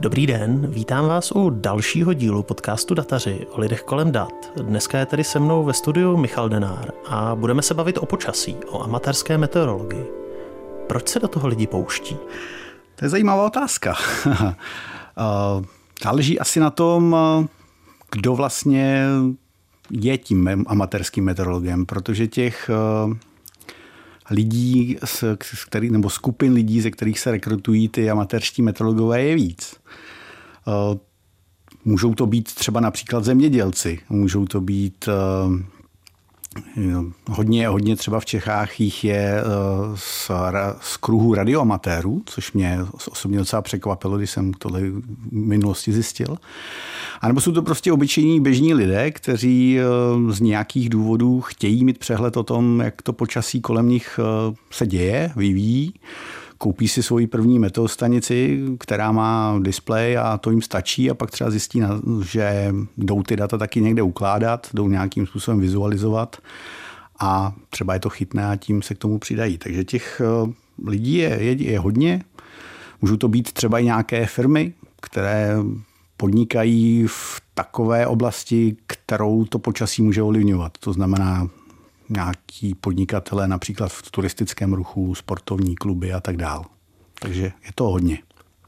Dobrý den, vítám vás u dalšího dílu podcastu Dataři o lidech kolem dat. Dneska je tady se mnou ve studiu Michal Denár a budeme se bavit o počasí, o amatérské meteorologii. Proč se do toho lidi pouští? To je zajímavá otázka. Záleží asi na tom, kdo vlastně je tím amatérským meteorologem, protože těch lidí, který, nebo skupin lidí, ze kterých se rekrutují ty amatérští meteorologové, je víc. Eh, můžou to být třeba například zemědělci, můžou to být eh, Hodně, hodně třeba v Čechách jich je eh, z, z kruhu radioamatérů, což mě osobně docela překvapilo, když jsem tohle v minulosti zjistil. A nebo jsou to prostě obyčejní běžní lidé, kteří z nějakých důvodů chtějí mít přehled o tom, jak to počasí kolem nich se děje, vyvíjí koupí si svoji první meteostanici, která má displej a to jim stačí a pak třeba zjistí, že jdou ty data taky někde ukládat, jdou nějakým způsobem vizualizovat a třeba je to chytné a tím se k tomu přidají. Takže těch eh, lidí je, je, je hodně. Můžou to být třeba i nějaké firmy, které podnikají v takové oblasti, kterou to počasí může ovlivňovat. To znamená nějaký podnikatele například v turistickém ruchu, sportovní kluby a tak dál. Takže je to hodně.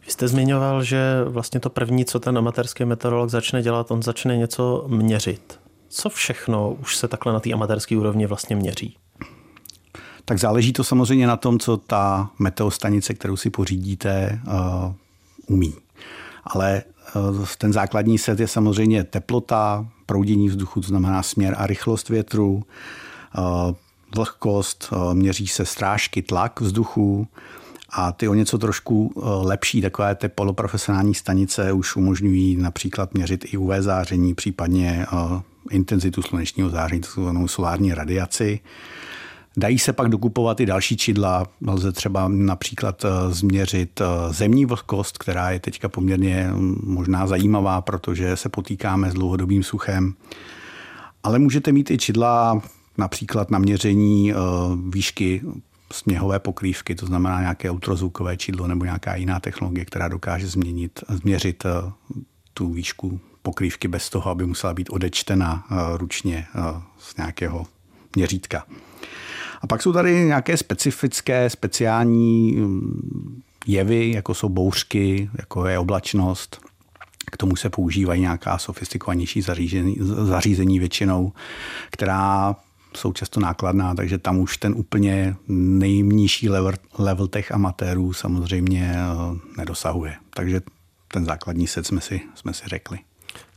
Vy jste zmiňoval, že vlastně to první, co ten amatérský meteorolog začne dělat, on začne něco měřit. Co všechno už se takhle na té amatérské úrovni vlastně měří? Tak záleží to samozřejmě na tom, co ta meteostanice, kterou si pořídíte, uh, umí. Ale uh, ten základní set je samozřejmě teplota, proudění vzduchu, to znamená směr a rychlost větru, Eh, vlhkost, eh, měří se strážky, tlak vzduchu a ty o něco trošku eh, lepší takové ty poloprofesionální stanice už umožňují například měřit i UV záření, případně intenzitu slunečního záření, takzvanou solární radiaci. Dají se pak dokupovat i další čidla. Lze třeba například změřit zemní vlhkost, která je teďka poměrně mm, možná zajímavá, protože se potýkáme s dlouhodobým suchem. Ale můžete mít i čidla například na měření eh, výšky sněhové pokrývky, to znamená nějaké ultrazvukové čidlo nebo nějaká jiná technologie, která dokáže změnit, změřit eh, tu výšku pokrývky bez toho, aby musela být odečtena eh, ručně z nějakého měřítka. A pak jsou tady nějaké specifické, speciální mm, jevy, jako jsou bouřky, jako je oblačnost. K tomu se používají nějaká sofistikovanější zařízení, zařízení většinou, která jsou často nákladná, takže tam už ten úplně nejnižší level, level těch amatérů samozřejmě eh, nedosahuje. Takže ten základní set jsme si, jsme si řekli.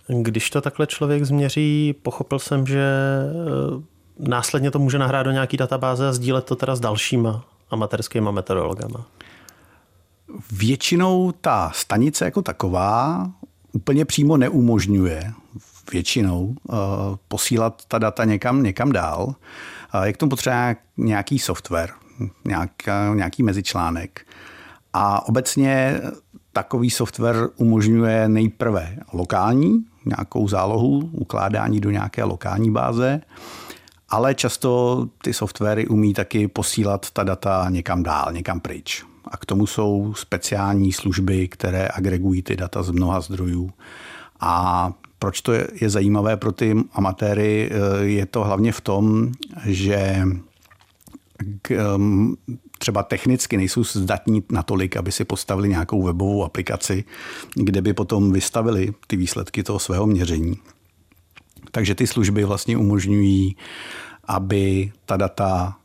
Když to takhle člověk změří, pochopil jsem, že eh, následně to může nahrát do nějaký databáze a sdílet to teda s dalšíma amatérskými meteorologama. Většinou ta stanice jako taková úplně přímo neumožňuje většinou eh, posílat ta data někam, někam dál. Je k tomu potřeba nějaký software, nějaká, nějaký mezičlánek. A obecně takový software umožňuje nejprve lokální, nějakou zálohu, ukládání do nějaké lokální báze, ale často ty softwary umí taky posílat ta data někam dál, někam pryč. A k tomu jsou speciální služby, které agregují ty data z mnoha zdrojů. A proč to je, zajímavé pro ty amatéry, eh, je to hlavně v tom, že k, ehm, třeba technicky nejsou zdatní natolik, aby si postavili nějakou webovou aplikaci, kde by potom vystavili ty výsledky toho svého měření. Takže ty služby vlastně umožňují, aby ta data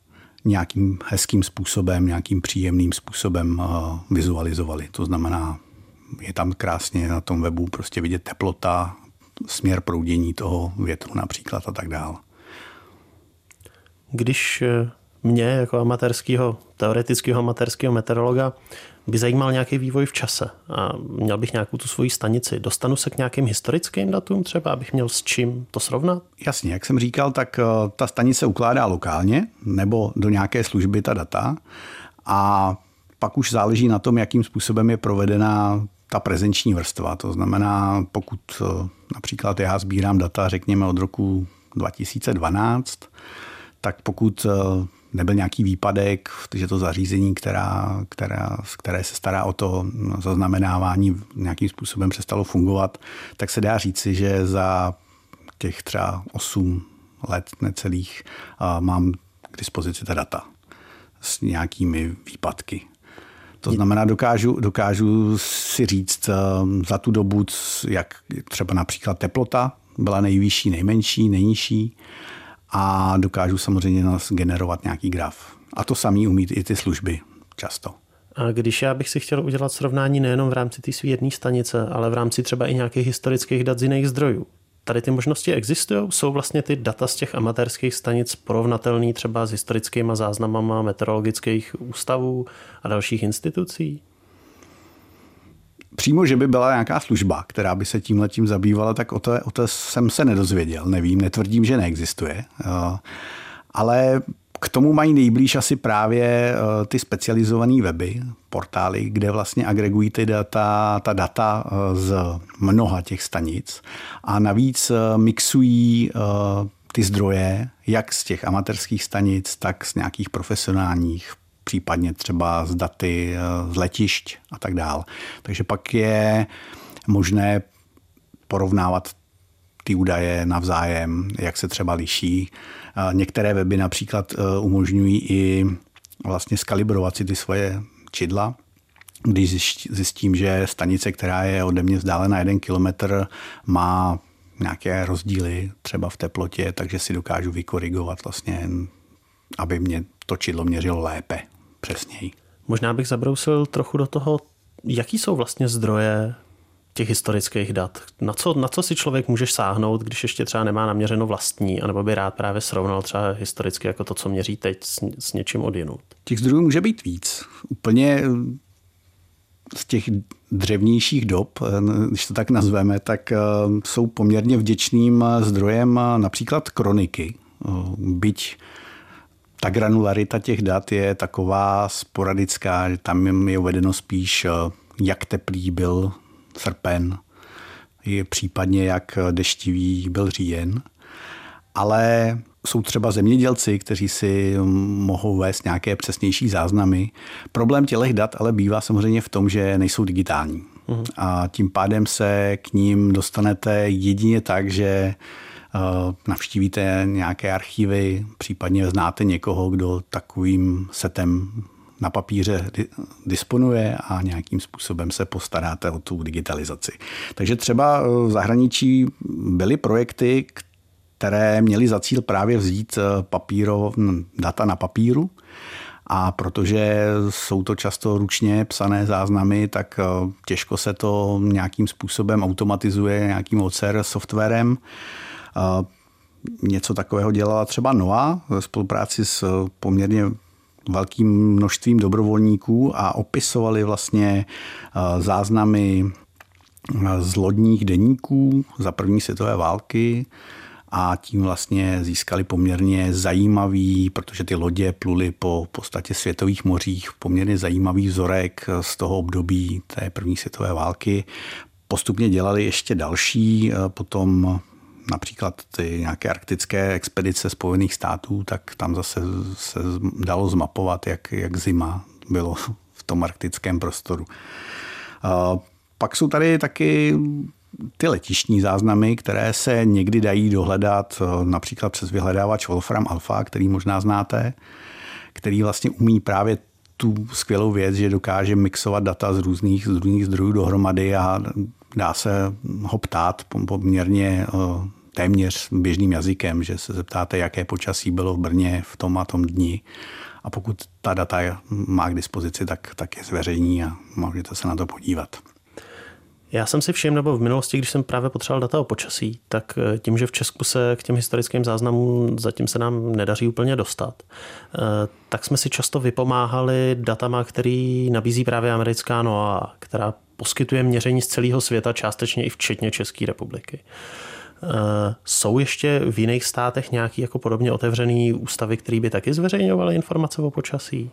nějakým hezkým způsobem, nějakým příjemným způsobem eh, vizualizovali. To znamená, je tam krásně na tom webu prostě vidět teplota, směr proudění toho větru například a tak dále. Když eh, mě jako amatérského, teoretického amatérského meteorologa by zajímal nějaký vývoj v čase a měl bych nějakou tu svoji stanici, dostanu se k nějakým historickým datům třeba, abych měl s čím to srovnat? Jasně, jak jsem říkal, tak eh, ta stanice ukládá lokálně nebo do nějaké služby ta data a pak už záleží na tom, jakým způsobem je provedena ta prezenční vrstva. To znamená, pokud eh, například já sbírám data, řekněme, od roku 2012, tak pokud eh, nebyl nějaký výpadek, že to zařízení, která, která, které se stará o to zaznamenávání, nějakým způsobem přestalo fungovat, tak se dá říci, že za těch třeba 8 let necelých mám k dispozici ta data s nějakými výpadky. To znamená, dokážu, dokážu si říct za tu dobu, jak třeba například teplota byla nejvyšší, nejmenší, nejnižší a dokážu samozřejmě nás generovat nějaký graf. A to samý umí i ty služby často. A když já bych si chtěl udělat srovnání nejenom v rámci té své stanice, ale v rámci třeba i nějakých historických dat z jiných zdrojů, tady ty možnosti existují? Jsou vlastně ty data z těch amatérských stanic porovnatelné třeba s historickými záznamama meteorologických ústavů a dalších institucí? Přímo, že by byla nějaká služba, která by se tím letím zabývala, tak o to, o to jsem se nedozvěděl. Nevím, netvrdím, že neexistuje. Eh, ale k tomu mají nejblíž asi právě eh, ty specializované weby, portály, kde vlastně agregují ty data, ta data eh, z mnoha těch stanic a navíc mixují ty zdroje, jak z těch amatérských stanic, tak z nějakých profesionálních případně třeba z daty z letišť a tak dále. Takže pak je možné porovnávat ty údaje navzájem, jak se třeba liší. Některé weby například e, umožňují i vlastně skalibrovat si ty svoje čidla, když zjistím, že stanice, která je ode mě vzdálena jeden kilometr, má nějaké rozdíly třeba v teplotě, takže si dokážu vykorigovat vlastně, aby mě to čidlo měřilo lépe přesněji. Možná bych zabrousil trochu do toho, jaký jsou vlastně zdroje těch historických dat. Na co, na co si člověk můžeš sáhnout, když ještě třeba nemá naměřeno vlastní, anebo by rád právě srovnal třeba historicky jako to, co měří teď s, s něčím odjinut? Těch zdrojů může být víc. Úplně z těch dřevnějších dob, když to tak nazveme, tak eh, jsou poměrně vděčným zdrojem například kroniky. Eh, byť ta granularita těch dat je taková sporadická, že tam je uvedeno spíš, eh, jak teplý byl srpen, je případně jak deštivý byl říjen. Ale jsou třeba zemědělci, kteří si mohou vést nějaké přesnější záznamy. Problém těch dat ale bývá samozřejmě v tom, že nejsou digitální. Uhum. A tím pádem se k ním dostanete jedině tak, že Eh, navštívíte nějaké archivy, případně znáte někoho, kdo takovým setem na papíře disponuje a nějakým způsobem se postaráte o tu digitalizaci. Takže třeba eh, v zahraničí byly projekty, které měly za cíl právě vzít eh, papíro, data na papíru, a protože jsou to často ručně psané záznamy, tak těžko se to nějakým způsobem automatizuje nějakým OCR softwarem. Něco takového dělala třeba NOA ve spolupráci s poměrně velkým množstvím dobrovolníků a opisovali vlastně záznamy z lodních deníků za první světové války a tím vlastně získali poměrně zajímavý, protože ty lodě pluly po podstatě světových mořích, poměrně zajímavý vzorek z toho období té první světové války. Postupně dělali ještě další, potom například ty nějaké arktické expedice Spojených států, tak tam zase se dalo zmapovat, jak, jak zima bylo v tom arktickém prostoru. Pak jsou tady taky ty letištní záznamy, které se někdy dají dohledat například přes vyhledávač Wolfram Alpha, který možná znáte, který vlastně umí právě tu skvělou věc, že dokáže mixovat data z různých, z různých zdrojů dohromady a dá se ho ptát poměrně téměř běžným jazykem, že se zeptáte, jaké počasí bylo v Brně v tom a tom dni. A pokud ta data má k dispozici, tak, tak je zveřejní a můžete se na to podívat. Já jsem si všiml, nebo v minulosti, když jsem právě potřeboval data o počasí, tak eh, tím, že v Česku se k těm historickým záznamům zatím se nám nedaří úplně dostat, eh, tak jsme si často vypomáhali datama, který nabízí právě americká NOAA, která poskytuje měření z celého světa, částečně i včetně České republiky. Eh, jsou ještě v jiných státech nějaký jako podobně otevřený ústavy, které by taky zveřejňovaly informace o počasí?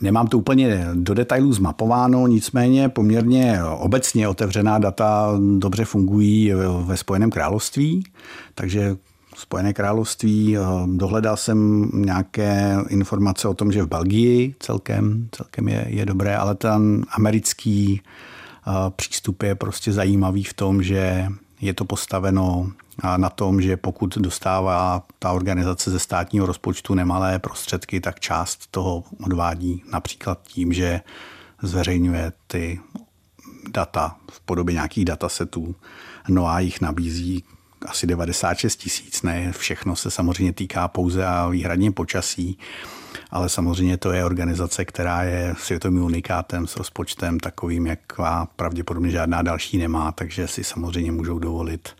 Nemám to úplně do detailů zmapováno, nicméně poměrně obecně otevřená data dobře fungují ve Spojeném království, takže Spojené království. Dohledal jsem nějaké informace o tom, že v Belgii celkem, celkem je, je dobré, ale ten americký přístup je prostě zajímavý v tom, že je to postaveno na tom, že pokud dostává ta organizace ze státního rozpočtu nemalé prostředky, tak část toho odvádí například tím, že zveřejňuje ty data v podobě nějakých datasetů. No a jich nabízí asi 96 tisíc. Ne všechno se samozřejmě týká pouze a výhradně počasí, ale samozřejmě to je organizace, která je světovým unikátem s rozpočtem takovým, jak pravděpodobně žádná další nemá, takže si samozřejmě můžou dovolit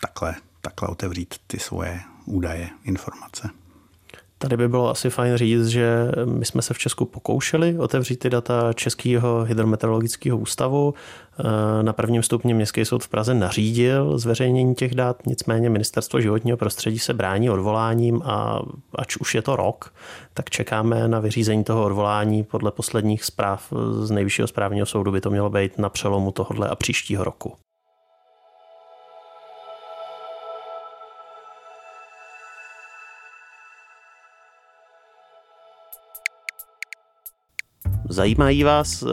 takhle, takhle otevřít ty svoje údaje, informace. Tady by bylo asi fajn říct, že my jsme se v Česku pokoušeli otevřít ty data Českého hydrometeorologického ústavu. Na prvním stupni Městský soud v Praze nařídil zveřejnění těch dat, nicméně Ministerstvo životního prostředí se brání odvoláním a ač už je to rok, tak čekáme na vyřízení toho odvolání. Podle posledních zpráv z Nejvyššího správního soudu by to mělo být na přelomu tohohle a příštího roku. Zajímají vás e,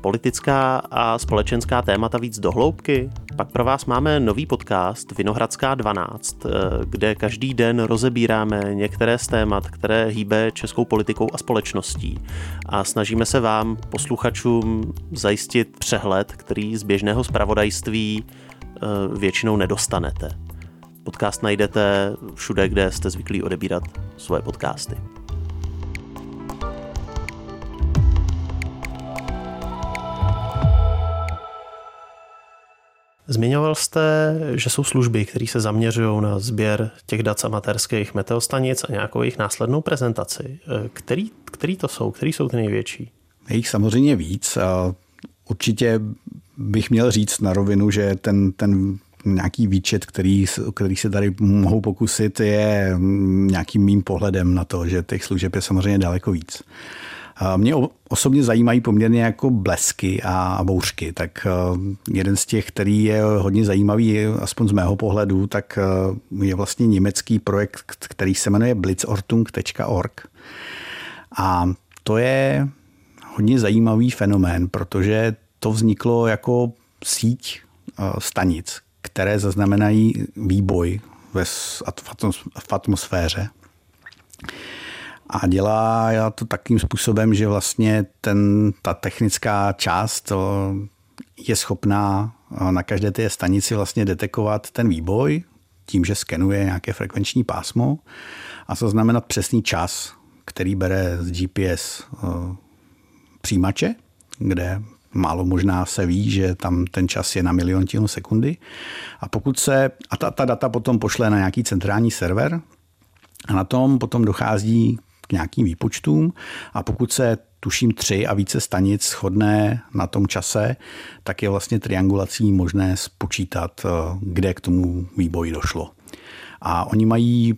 politická a společenská témata víc dohloubky? Pak pro vás máme nový podcast Vinohradská 12, e, eh, kde každý den rozebíráme některé z témat, které hýbe českou politikou a společností. A snažíme se vám, posluchačům, zajistit přehled, který z běžného zpravodajství e, většinou nedostanete. Podcast najdete všude, kde jste zvyklí odebírat svoje podcasty. Zmiňoval jste, že jsou služby, které se zaměřují na sběr těch dat z amatérských meteostanic a nějakou jejich následnou prezentaci. Který, který to jsou? Který jsou ty největší? Je jich samozřejmě víc. Určitě bych měl říct na rovinu, že ten, ten nějaký výčet, který, který se tady mohou pokusit, je nějakým mým pohledem na to, že těch služeb je samozřejmě daleko víc. Mě osobně zajímají poměrně jako blesky a bouřky, tak eh, jeden z těch, který je hodně zajímavý, aspoň z mého pohledu, tak eh, je vlastně německý projekt, který se jmenuje blitzortung.org. A to je hodně zajímavý fenomén, protože to vzniklo jako síť eh, stanic, které zaznamenají výboj v atmosféře a dělá to takým způsobem, že vlastně ten, ta technická část je schopná na každé té stanici vlastně detekovat ten výboj tím, že skenuje nějaké frekvenční pásmo a zaznamenat přesný čas, který bere z GPS přijímače, kde málo možná se ví, že tam ten čas je na miliontěnu sekundy. A pokud se, a ta, ta data potom pošle na nějaký centrální server, a na tom potom dochází nějakým výpočtům a pokud se tuším tři a více stanic shodné na tom čase, tak je vlastně triangulací možné spočítat, eh, kde k tomu výboji došlo. A oni mají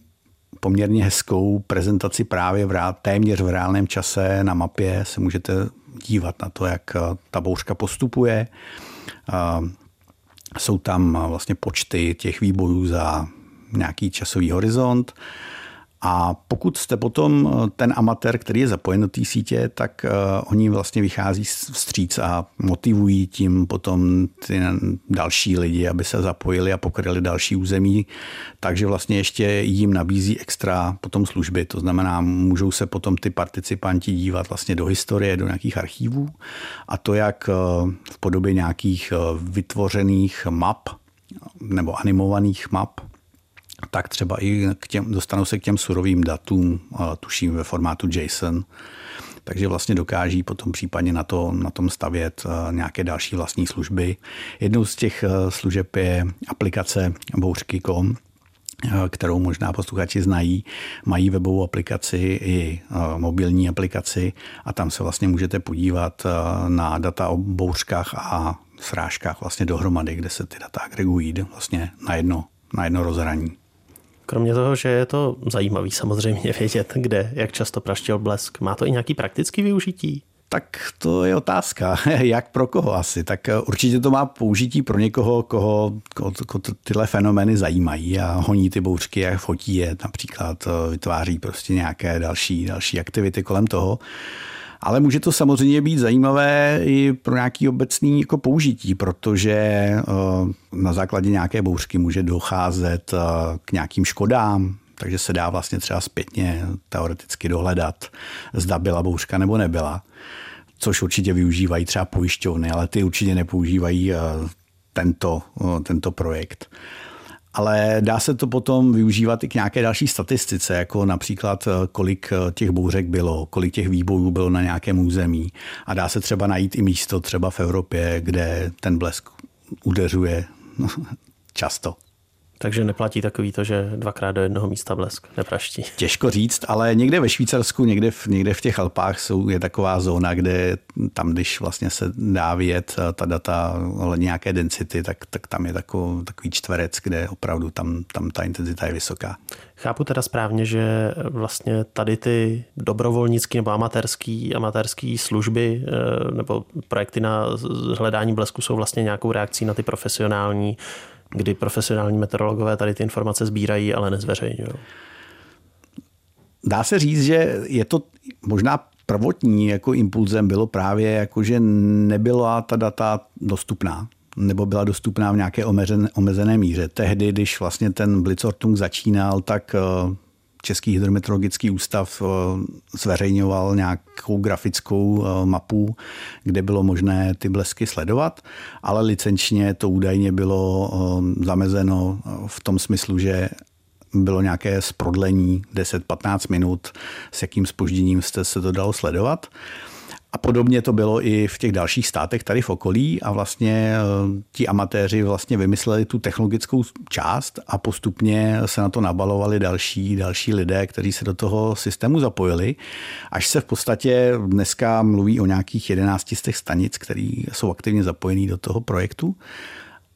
poměrně hezkou prezentaci právě v rá, téměř v reálném čase na mapě se můžete dívat na to, jak eh, ta bouřka postupuje. Eh, jsou tam vlastně počty těch výbojů za nějaký časový horizont a pokud jste potom eh, ten amatér, který je zapojen do té sítě, tak uh, oni vlastně vychází vstříc a motivují tím potom ty další lidi, aby se zapojili a pokryli další území. Takže vlastně ještě jim nabízí extra potom služby. To znamená, můžou se potom ty participanti dívat vlastně do historie, do nějakých archívů a to jak uh, v podobě nějakých vytvořených map nebo animovaných map, tak třeba i k těm, dostanou se k těm surovým datům, tuším ve formátu JSON, takže vlastně dokáží potom případně na, to, na tom stavět nějaké další vlastní služby. Jednou z těch služeb je aplikace bouřky.com, kterou možná posluchači znají, mají webovou aplikaci i mobilní aplikaci a tam se vlastně můžete podívat na data o bouřkách a srážkách vlastně dohromady, kde se ty data agregují vlastně na jedno, na jedno rozhraní. Kromě toho, že je to zajímavý samozřejmě vědět, kde, jak často praštěl blesk, má to i nějaký praktický využití? tak to je otázka, jak pro koho asi. Tak eh, určitě to má použití pro někoho, koho, koho, koho tyhle fenomény zajímají a honí ty bouřky a fotí je, například eh, vytváří prostě nějaké další, další aktivity kolem toho. Ale může to samozřejmě být zajímavé i pro nějaký obecný jako použití, protože eh, na základě nějaké bouřky může docházet k nějakým škodám, takže se dá vlastně třeba zpětně teoreticky dohledat, zda byla bouřka nebo nebyla což určitě využívají třeba pojišťovny, ale ty určitě nepoužívají eh, tento, eh, tento projekt. Ale dá se to potom využívat i k nějaké další statistice, jako například eh, kolik těch bouřek bylo, kolik těch výbojů bylo na nějakém území. A dá se třeba najít i místo třeba v Evropě, kde ten blesk udeřuje často. Takže neplatí takový to, že dvakrát do jednoho místa blesk nepraští. Těžko říct, ale někde ve Švýcarsku, někde v, někde v těch Alpách jsou, je taková zóna, kde tam, když vlastně se dá vyjet eh, ta data nějaké density, tak, tak tam je takový, takový čtverec, kde opravdu tam, tam ta intenzita je vysoká. Chápu teda správně, že vlastně tady ty dobrovolnické nebo amatérské amatérský služby eh, nebo projekty na hledání blesku jsou vlastně nějakou reakcí na ty profesionální kdy profesionální meteorologové tady ty informace sbírají, ale nezveřejňují. Dá se říct, že je to možná prvotní jako impulzem bylo právě, jako, že nebyla ta data dostupná nebo byla dostupná v nějaké omezené, omezené míře. Tehdy, když vlastně ten Blitzortung začínal, tak eh, Český hydrometeorologický ústav eh, zveřejňoval nějakou grafickou eh, mapu, kde bylo možné ty blesky sledovat, ale licenčně to údajně bylo eh, zamezeno v tom smyslu, že bylo nějaké sprodlení 10-15 minut, s jakým spožděním jste se to dalo sledovat. A podobně to bylo i v těch dalších státech tady v okolí a vlastně eh, ti amatéři vlastně vymysleli tu technologickou část a postupně se na to nabalovali další, další lidé, kteří se do toho systému zapojili, až se v podstatě dneska mluví o nějakých 11 z těch stanic, které jsou aktivně zapojení do toho projektu.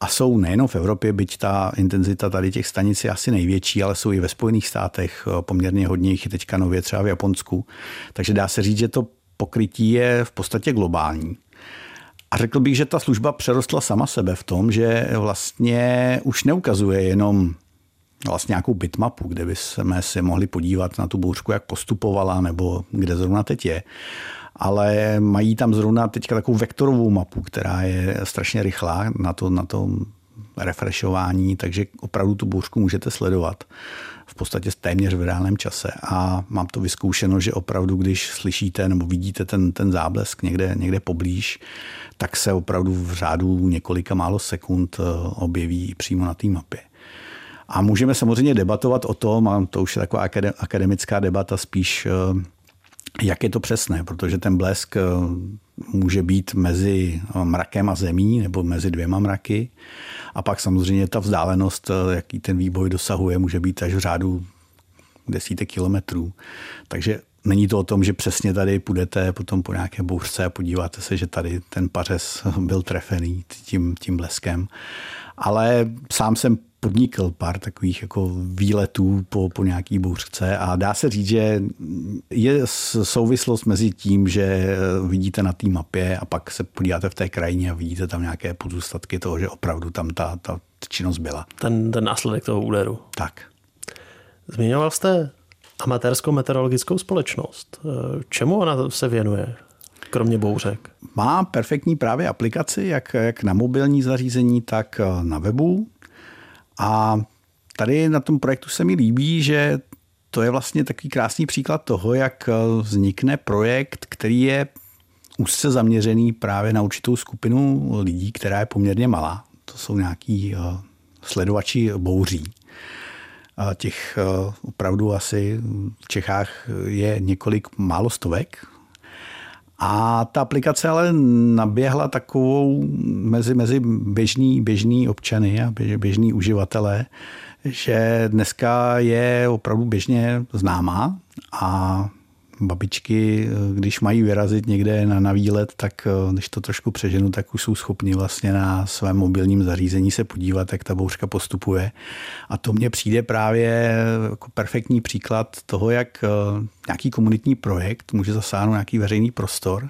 A jsou nejenom v Evropě, byť ta intenzita tady těch stanic je asi největší, ale jsou i ve Spojených státech, eh, poměrně hodně jich je teďka nově třeba v Japonsku. Takže dá se říct, že to pokrytí je v podstatě globální. A řekl bych, že ta služba přerostla sama sebe v tom, že vlastně už neukazuje jenom vlastně nějakou bitmapu, kde by jsme si mohli podívat na tu bouřku, jak postupovala, nebo kde zrovna teď je. Ale mají tam zrovna teďka takovou vektorovou mapu, která je strašně rychlá na to, na to refreshování, takže opravdu tu bouřku můžete sledovat v podstatě téměř v reálném čase. A mám to vyzkoušeno, že opravdu, když slyšíte nebo vidíte ten, ten záblesk někde, někde poblíž, tak se opravdu v řádu několika málo sekund eh, objeví přímo na té mapě. A můžeme samozřejmě debatovat o tom, a to už je taková akademická debata spíš, eh, jak je to přesné, protože ten blesk eh, může být mezi mrakem a zemí nebo mezi dvěma mraky. A pak samozřejmě ta vzdálenost, eh, jaký ten výboj dosahuje, může být až v řádu desítek kilometrů. Takže není to o tom, že přesně tady půjdete potom po nějaké bouřce a podíváte se, že tady ten pařez byl trefený tím, tím bleskem. Ale sám jsem podnikl pár takových jako výletů po, po nějaký bouřce a dá se říct, že je souvislost mezi tím, že vidíte na té mapě a pak se podíváte v té krajině a vidíte tam nějaké pozůstatky toho, že opravdu tam ta, ta činnost byla. Ten, ten následek toho úderu. Tak. Zmiňoval jste amatérskou meteorologickou společnost. Čemu ona se věnuje? kromě bouřek? Má perfektní právě aplikaci, jak, jak na mobilní zařízení, tak na webu. A tady na tom projektu se mi líbí, že to je vlastně takový krásný příklad toho, jak eh, vznikne projekt, který je úzce zaměřený právě na určitou skupinu lidí, která je poměrně malá. To jsou nějaký eh, sledovači bouří. Těch eh, opravdu asi v Čechách je několik málo stovek, a ta aplikace ale naběhla takovou mezi, mezi běžný, běžný občany a běž, běžný uživatelé, že dneska je opravdu běžně známá a babičky, když mají vyrazit někde na, na výlet, tak eh, když to trošku přeženu, tak už jsou schopni vlastně na svém mobilním zařízení se podívat, jak ta bouřka postupuje. A to mně přijde právě jako perfektní příklad toho, jak eh, nějaký komunitní projekt může zasáhnout nějaký veřejný prostor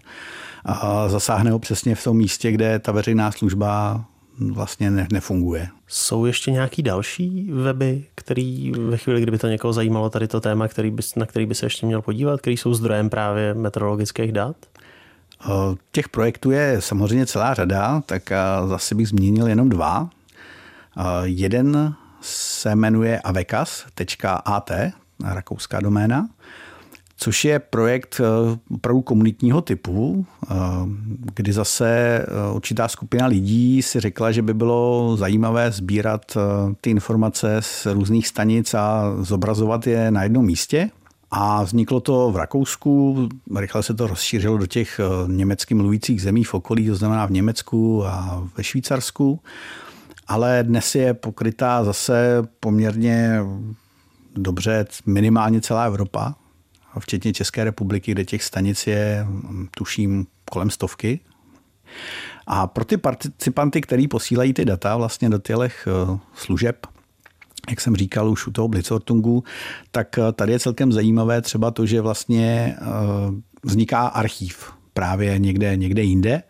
a zasáhne ho přesně v tom místě, kde ta veřejná služba vlastně ne, nefunguje. Jsou ještě nějaký další weby, který ve chvíli, kdyby to někoho zajímalo tady to téma, který by, na který by se ještě měl podívat, který jsou zdrojem právě meteorologických dat? Těch projektů je samozřejmě celá řada, tak zase bych zmínil jenom dva. Jeden se jmenuje avecas.at, rakouská doména což je projekt eh, opravdu komunitního typu, eh, kdy zase eh, určitá skupina lidí si řekla, že by bylo zajímavé sbírat ty informace z různých stanic a zobrazovat je na jednom místě. A vzniklo to v Rakousku, rychle se to rozšířilo do těch německy mluvících zemí v okolí, to znamená v Německu a ve Švýcarsku. Ale dnes je pokrytá zase poměrně dobře minimálně celá Evropa včetně České republiky, kde těch stanic je, tuším, kolem stovky. A pro ty participanty, kteří posílají ty data vlastně do těch eh, služeb, jak jsem říkal už u toho Blitzortungu, tak eh, tady je celkem zajímavé třeba to, že vlastně eh, vzniká archív právě někde, někde jinde.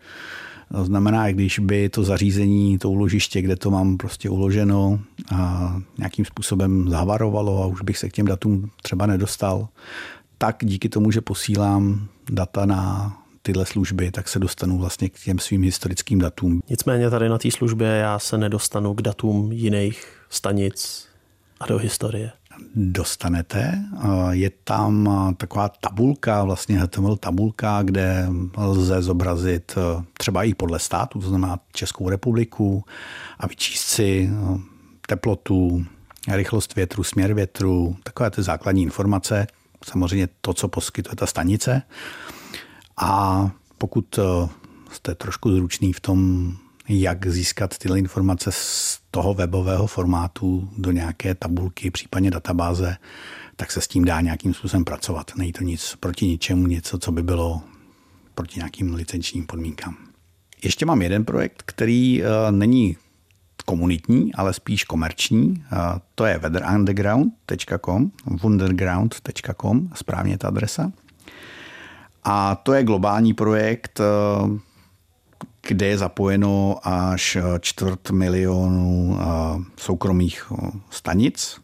To znamená, když by to zařízení, to uložiště, kde to mám prostě uloženo, a nějakým způsobem zavarovalo a už bych se k těm datům třeba nedostal, tak díky tomu, že posílám data na tyhle služby, tak se dostanu vlastně k těm svým historickým datům. Nicméně tady na té službě já se nedostanu k datům jiných stanic a do historie. Dostanete. Je tam taková tabulka, vlastně HTML tabulka, kde lze zobrazit e, třeba i podle státu, to znamená Českou republiku a vyčíst si e, teplotu, rychlost větru, směr větru, takové ty základní informace, samozřejmě to, co poskytuje ta stanice. A pokud eh, jste trošku zručný v tom, jak získat tyhle informace z toho webového formátu do nějaké tabulky, případně databáze, tak se s tím dá nějakým způsobem pracovat. Není to nic proti ničemu, něco, co by bylo proti nějakým licenčním podmínkám. Ještě mám jeden projekt, který eh, není komunitní, ale spíš komerční. To je weatherunderground.com, wunderground.com, správně ta adresa. A to je globální projekt, eh, kde je zapojeno až čtvrt milionu eh, soukromých eh, stanic.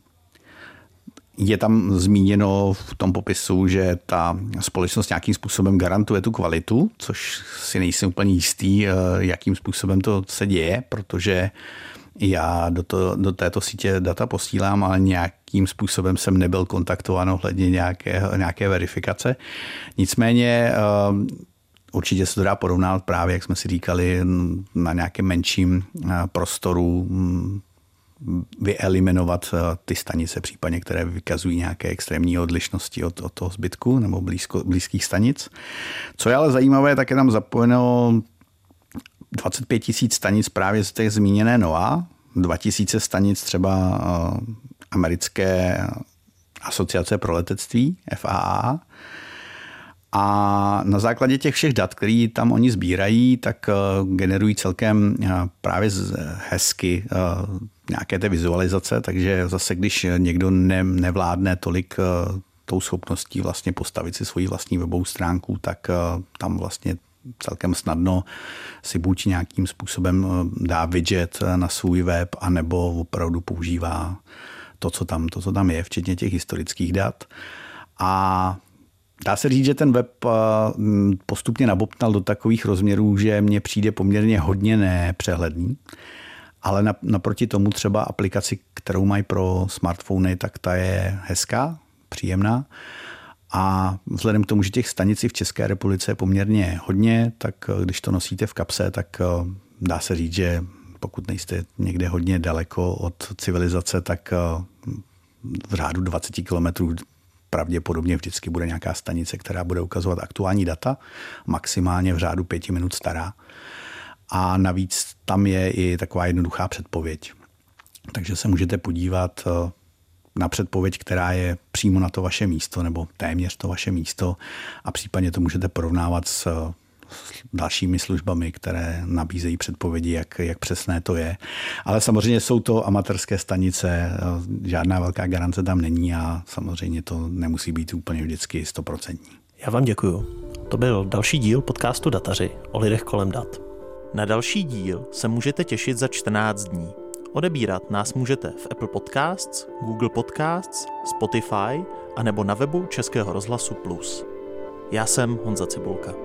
Je tam zmíněno v tom popisu, že ta společnost nějakým způsobem garantuje tu kvalitu, což si nejsem úplně jistý, jakým způsobem to se děje, protože já do, to, do této sítě data posílám, ale nějakým způsobem jsem nebyl kontaktován ohledně nějaké, nějaké verifikace. Nicméně eh, určitě se to dá porovnat právě, jak jsme si říkali, na nějakém menším eh, prostoru hm, vyeliminovat eh, ty stanice, případně které vykazují nějaké extrémní odlišnosti od, od toho zbytku nebo blízko, blízkých stanic. Co je ale zajímavé, tak je tam zapojeno 25 tisíc stanic právě z těch zmíněné NOA, 2000 stanic třeba eh, americké asociace pro letectví, FAA. A na základě těch všech dat, které tam oni sbírají, tak eh, generují celkem právě hezky nějaké té vizualizace, takže zase, když někdo ne, nevládne tolik tou schopností vlastně postavit si svoji vlastní webovou stránku, tak tam vlastně celkem snadno si buď nějakým způsobem eh, dá widget eh, na svůj web, anebo opravdu používá to, co tam, to, co tam je, včetně těch historických dat. A Dá se říct, že ten web eh, postupně nabobtnal do takových rozměrů, že mně přijde poměrně hodně nepřehledný. Ale naproti tomu třeba aplikaci, kterou mají pro smartfony, tak ta je hezká, příjemná. A vzhledem k tomu, že těch stanic v České republice je poměrně hodně, tak eh, když to nosíte v kapse, tak eh, dá se říct, že pokud nejste někde hodně daleko od civilizace, tak eh, v řádu 20 kilometrů pravděpodobně vždycky bude nějaká stanice, která bude ukazovat aktuální data, maximálně v řádu pěti minut stará. A navíc tam je i taková jednoduchá předpověď. Takže se můžete podívat na předpověď, která je přímo na to vaše místo nebo téměř to vaše místo a případně to můžete porovnávat s dalšími službami, které nabízejí předpovědi, jak, jak přesné to je. Ale samozřejmě jsou to amatérské stanice, žádná velká garance tam není a samozřejmě to nemusí být úplně vždycky stoprocentní. Já vám děkuju. To byl další díl podcastu Dataři o lidech kolem dat. Na další díl se můžete těšit za 14 dní. Odebírat nás můžete v Apple Podcasts, Google Podcasts, Spotify a nebo na webu Českého rozhlasu Plus. Já jsem Honza Cibulka.